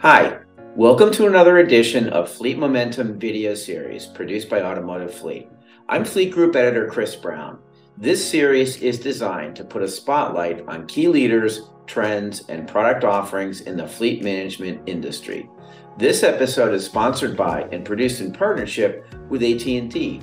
Hi, welcome to another edition of Fleet Momentum video series produced by Automotive Fleet. I'm Fleet Group Editor Chris Brown. This series is designed to put a spotlight on key leaders, trends, and product offerings in the fleet management industry. This episode is sponsored by and produced in partnership with AT&T.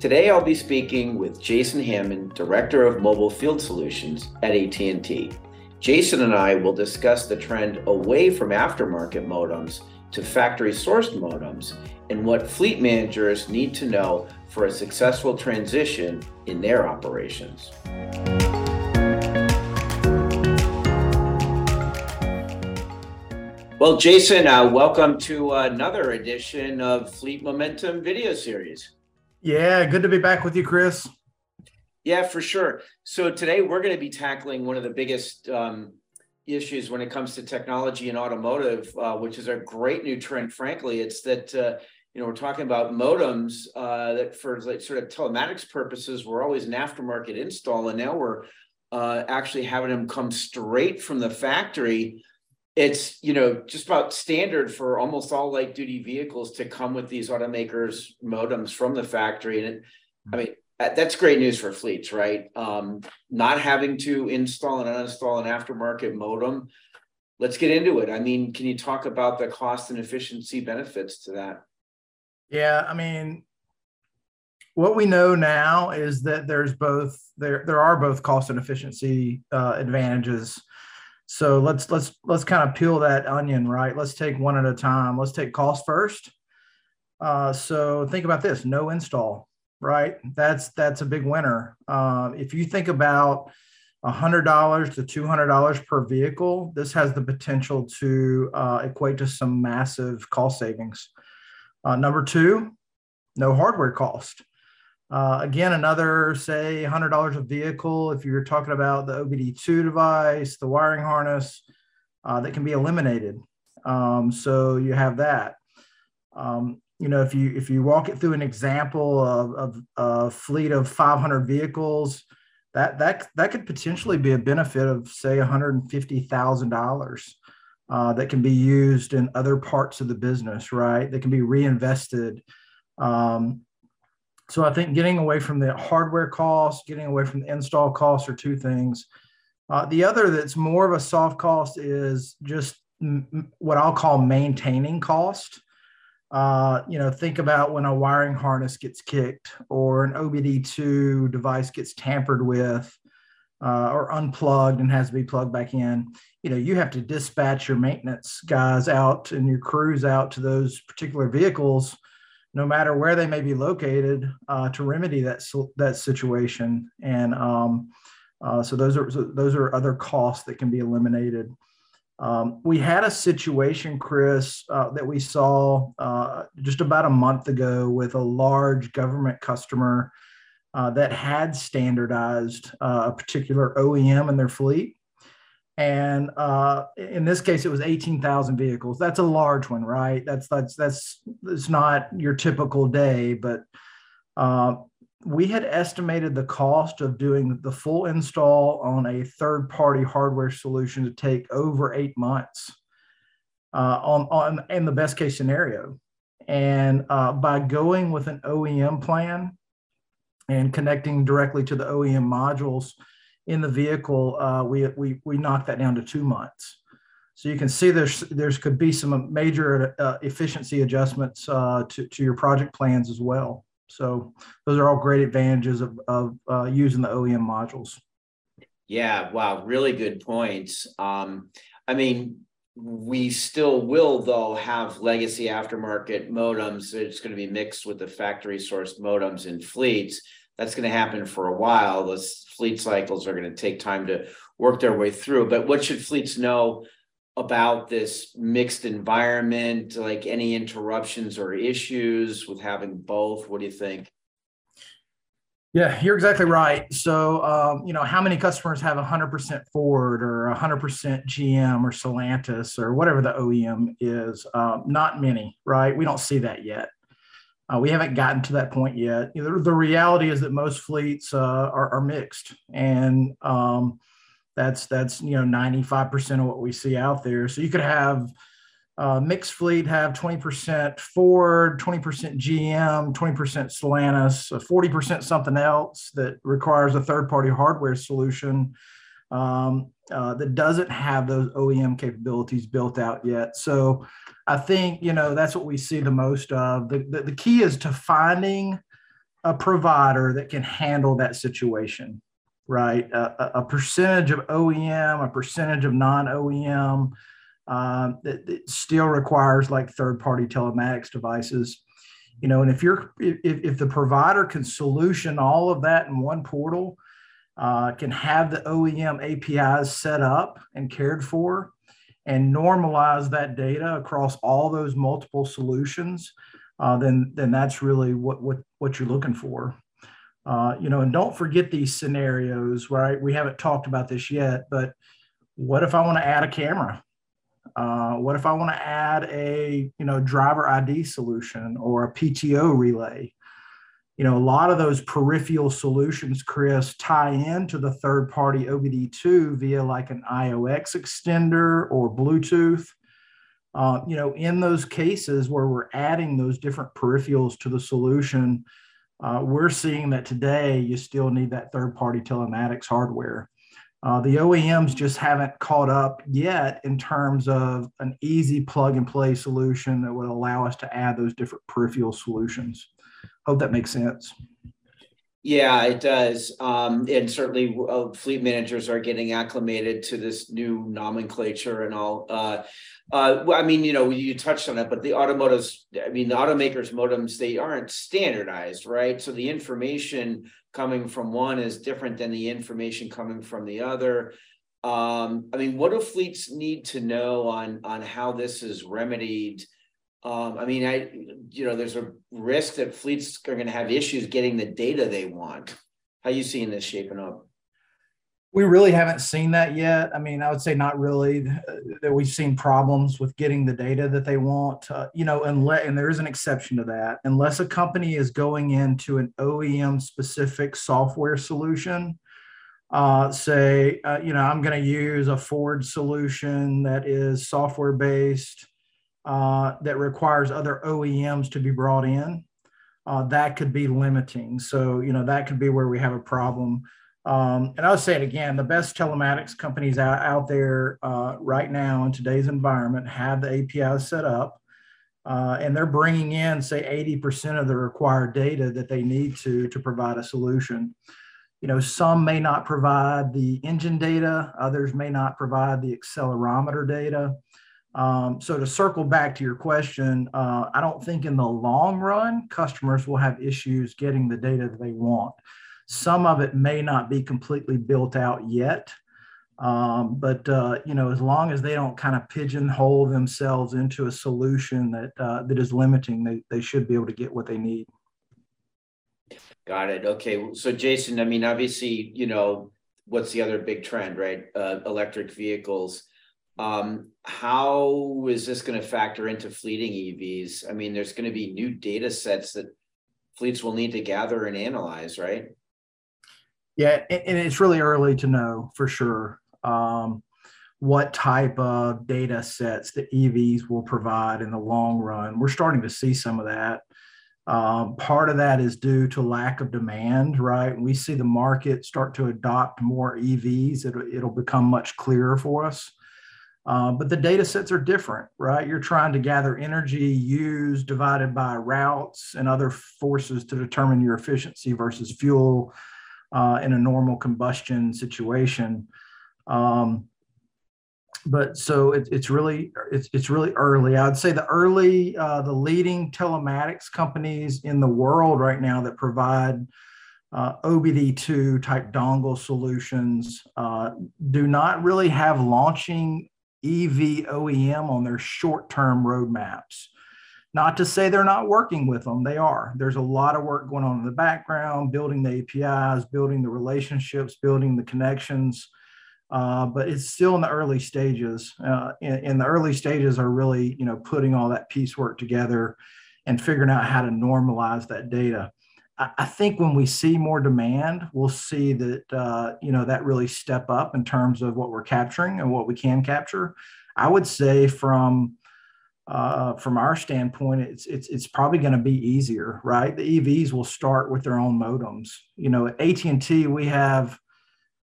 Today I'll be speaking with Jason Hammond, Director of Mobile Field Solutions at AT&T. Jason and I will discuss the trend away from aftermarket modems to factory sourced modems and what fleet managers need to know for a successful transition in their operations. Well, Jason, uh, welcome to another edition of Fleet Momentum video series. Yeah, good to be back with you, Chris. Yeah, for sure. So today we're going to be tackling one of the biggest um, issues when it comes to technology and automotive, uh, which is a great new trend. Frankly, it's that uh, you know we're talking about modems uh, that for like sort of telematics purposes were always an aftermarket install, and now we're uh, actually having them come straight from the factory. It's you know just about standard for almost all light duty vehicles to come with these automakers modems from the factory, and it, I mean that's great news for fleets, right? Um, not having to install and uninstall an aftermarket modem. Let's get into it. I mean, can you talk about the cost and efficiency benefits to that? Yeah, I mean, what we know now is that there's both there there are both cost and efficiency uh, advantages. So let's let's let's kind of peel that onion, right? Let's take one at a time. Let's take cost first. Uh, so think about this: no install right? That's that's a big winner. Uh, if you think about $100 to $200 per vehicle, this has the potential to uh, equate to some massive cost savings. Uh, number two, no hardware cost. Uh, again, another say $100 a vehicle. If you're talking about the OBD2 device, the wiring harness, uh, that can be eliminated. Um, so you have that. Um, you know, if you if you walk it through an example of, of a fleet of 500 vehicles, that that that could potentially be a benefit of say 150 thousand uh, dollars that can be used in other parts of the business, right? That can be reinvested. Um, so I think getting away from the hardware costs, getting away from the install costs are two things. Uh, the other that's more of a soft cost is just m- what I'll call maintaining cost. Uh, you know, think about when a wiring harness gets kicked or an OBD2 device gets tampered with uh, or unplugged and has to be plugged back in. You know, you have to dispatch your maintenance guys out and your crews out to those particular vehicles, no matter where they may be located, uh, to remedy that that situation. And um, uh, so those are so those are other costs that can be eliminated. Um, we had a situation, Chris, uh, that we saw uh, just about a month ago with a large government customer uh, that had standardized uh, a particular OEM in their fleet. And uh, in this case, it was 18,000 vehicles. That's a large one, right? That's that's that's it's not your typical day, but uh, we had estimated the cost of doing the full install on a third party hardware solution to take over eight months uh, on, on in the best case scenario. And uh, by going with an OEM plan and connecting directly to the OEM modules in the vehicle, uh, we, we, we knocked that down to two months. So you can see there's there's could be some major uh, efficiency adjustments uh, to, to your project plans as well. So those are all great advantages of, of uh, using the OEM modules. Yeah, wow, really good points. Um, I mean, we still will though have legacy aftermarket modems. It's going to be mixed with the factory sourced modems in fleets. That's going to happen for a while. Those fleet cycles are going to take time to work their way through. But what should fleets know about this mixed environment? Like any interruptions or issues with having both? What do you think? Yeah, you're exactly right. So, um, you know, how many customers have 100% Ford or 100% GM or Stellantis or whatever the OEM is? Um, not many, right? We don't see that yet. Uh, we haven't gotten to that point yet. The reality is that most fleets uh, are, are, mixed, and um, that's that's you know 95% of what we see out there so you could have uh, mixed fleet have 20% Ford, 20% GM, 20% Stellantis, 40% something else that requires a third party hardware solution um, uh, that doesn't have those OEM capabilities built out yet. So I think, you know, that's what we see the most of. The, the, the key is to finding a provider that can handle that situation, right? A, a percentage of OEM, a percentage of non OEM um, that, that, still requires like third party telematics devices. You know, and if you're if, if the provider can solution all of that in one portal, uh, can have the OEM APIs set up and cared for, and normalize that data across all those multiple solutions, uh, then then that's really what what what you're looking for. Uh, you know, and don't forget these scenarios, right? We haven't talked about this yet, but what if I want to add a camera? Uh, what if I want to add a you know driver ID solution or a PTO relay? You know, a lot of those peripheral solutions, Chris, tie into the third party OBD2 via like an IOX extender or Bluetooth. Uh, you know, in those cases where we're adding those different peripherals to the solution, uh, we're seeing that today you still need that third party telematics hardware. Uh, the OEMs just haven't caught up yet in terms of an easy plug and play solution that would allow us to add those different peripheral solutions. Hope that makes sense. Yeah, it does. Um, and certainly uh, fleet managers are getting acclimated to this new nomenclature and all. Uh, uh, I mean, you know, you touched on it, but the automotives, I mean, the automakers' modems, they aren't standardized, right? So the information coming from one is different than the information coming from the other. Um, I mean, what do fleets need to know on on how this is remedied? Um, I mean, I you know, there's a risk that fleets are going to have issues getting the data they want. How are you seeing this shaping up? we really haven't seen that yet. I mean, I would say not really uh, that we've seen problems with getting the data that they want. Uh, you know, let and there is an exception to that. Unless a company is going into an OEM specific software solution, uh, say, uh, you know, I'm going to use a Ford solution that is software based uh, that requires other OEMs to be brought in. Uh, that could be limiting. So, you know, that could be where we have a problem. Um, and I'll say it again: the best telematics companies out, out there uh, right now in today's environment have the APIs set up, uh, and they're bringing in, say, 80% of the required data that they need to to provide a solution. You know, some may not provide the engine data, others may not provide the accelerometer data. Um, so to circle back to your question, uh, I don't think in the long run customers will have issues getting the data that they want. Some of it may not be completely built out yet. Um, but uh, you know, as long as they don't kind of pigeonhole themselves into a solution that uh, that is limiting, they, they should be able to get what they need. Got it. Okay. So Jason, I mean, obviously, you know, what's the other big trend, right? Uh, electric vehicles. Um, how is this going to factor into fleeting EVs? I mean, there's going to be new data sets that fleets will need to gather and analyze, right? Yeah, and it's really early to know for sure um, what type of data sets the EVs will provide in the long run. We're starting to see some of that. Um, part of that is due to lack of demand, right? We see the market start to adopt more EVs, it'll, it'll become much clearer for us. Uh, but the data sets are different, right? You're trying to gather energy used divided by routes and other forces to determine your efficiency versus fuel uh, in a normal combustion situation. Um, but so it, it's really it's, it's really early. I'd say the early uh, the leading telematics companies in the world right now that provide uh, OBD2 type dongle solutions uh, do not really have launching EV OEM on their short term roadmaps. Not to say they're not working with them, they are. There's a lot of work going on in the background, building the APIs, building the relationships, building the connections. Uh, but it's still in the early stages. Uh, in, the early stages are really, you know, putting all that piecework together and figuring out how to normalize that data. I, think when we see more demand, we'll see that, uh, you know, that really step up in terms of what we're capturing and what we can capture. I would say from uh, from our standpoint, it's it's it's probably going to be easier, right? The EVs will start with their own modems. You know, at AT and T, we have,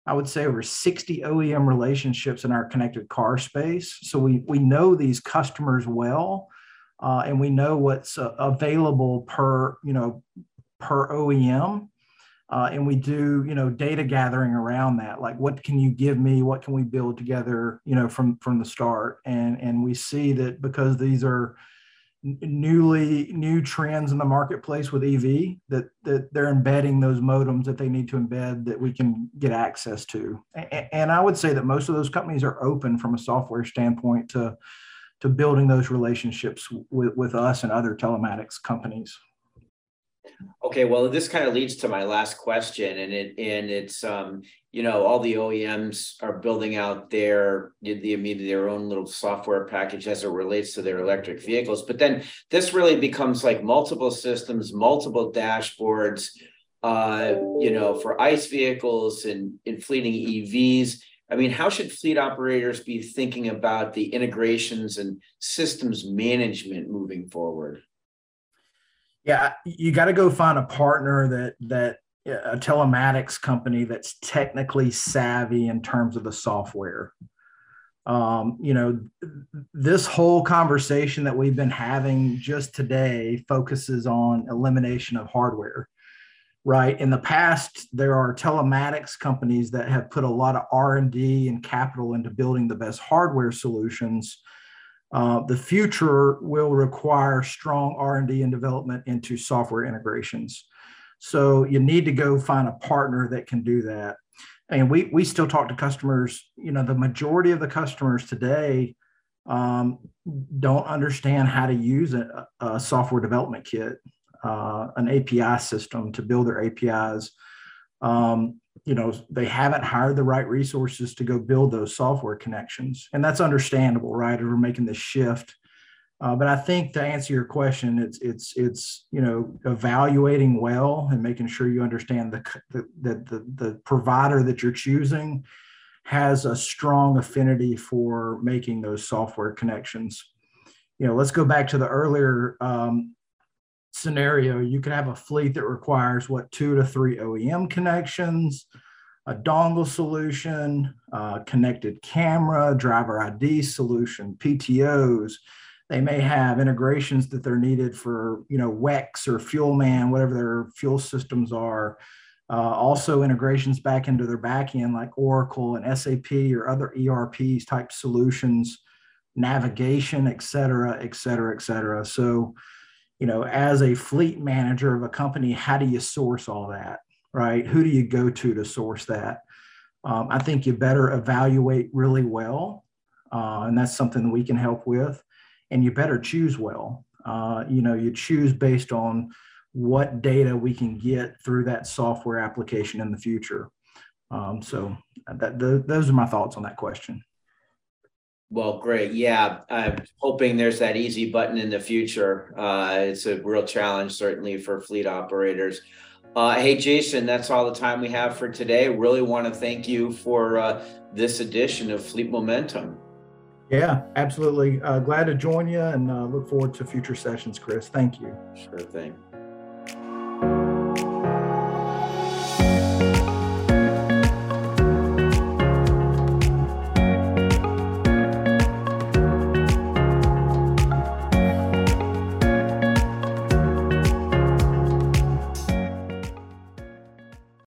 I would say, over 60 OEM relationships in our connected car space. So we we know these customers well, uh, and we know what's uh, available per you know per OEM. Uh, and we do you know data gathering around that like what can you give me? What can we build together you know from from the start? And and we see that because these are newly new trends in the marketplace with ev that that they're embedding those modems that they need to embed that we can get access to. And, and i would say that most of those companies are open from a software standpoint to to building those relationships with, with us and other telematics companies Okay, well, this kind of leads to my last question, and it and it's um, you know, all the OEMs are building out their the maybe their own little software package as it relates to their electric vehicles. But then this really becomes like multiple systems, multiple dashboards, uh, you know, for ICE vehicles and in fleeting EVs. I mean, how should fleet operators be thinking about the integrations and systems management moving forward? Yeah, you got to go find a partner that that a telematics company that's technically savvy in terms of the software. Um, you know, this whole conversation that we've been having just today focuses on elimination of hardware. Right. In the past, there are telematics companies that have put a lot of R and D and capital into building the best hardware solutions uh, the future will require strong r&d and development into software integrations. So you need to go find a partner that can do that. And we, we still talk to customers you know the majority of the customers today um, don't understand how to use a, a software development kit uh, an api system to build their apis um, you know they haven't hired the right resources to go build those software connections. And that's understandable right? We're making this shift. Uh, but i think to answer your question it's it's it's you know evaluating well and making sure you understand the the, the, the provider that you're choosing has a strong affinity for making those software connections. You know let's go back to the earlier um, scenario, you could have a fleet that requires what two to three OEM connections, a dongle solution, connected camera, driver ID solution, PTOs. They may have integrations that they're needed for, you know, WEX or Fuelman, whatever their fuel systems are. Uh, also integrations back into their backend like Oracle and SAP or other ERPs type solutions, navigation, et cetera, et cetera, et cetera. So you know, as a fleet manager of a company, how do you source all that, right? Who do you go to to source that? Um, I think you better evaluate really well, uh, and that's something that we can help with. And you better choose well. Uh, you know, you choose based on what data we can get through that software application in the future. Um, so that, those are my thoughts on that question. Well, great. Yeah, I'm hoping there's that easy button in the future. Uh, it's a real challenge, certainly, for fleet operators. Uh, hey, Jason, that's all the time we have for today. Really want to thank you for uh, this edition of Fleet Momentum. Yeah, absolutely. Uh, glad to join you and uh, look forward to future sessions, Chris. Thank you. Sure thing.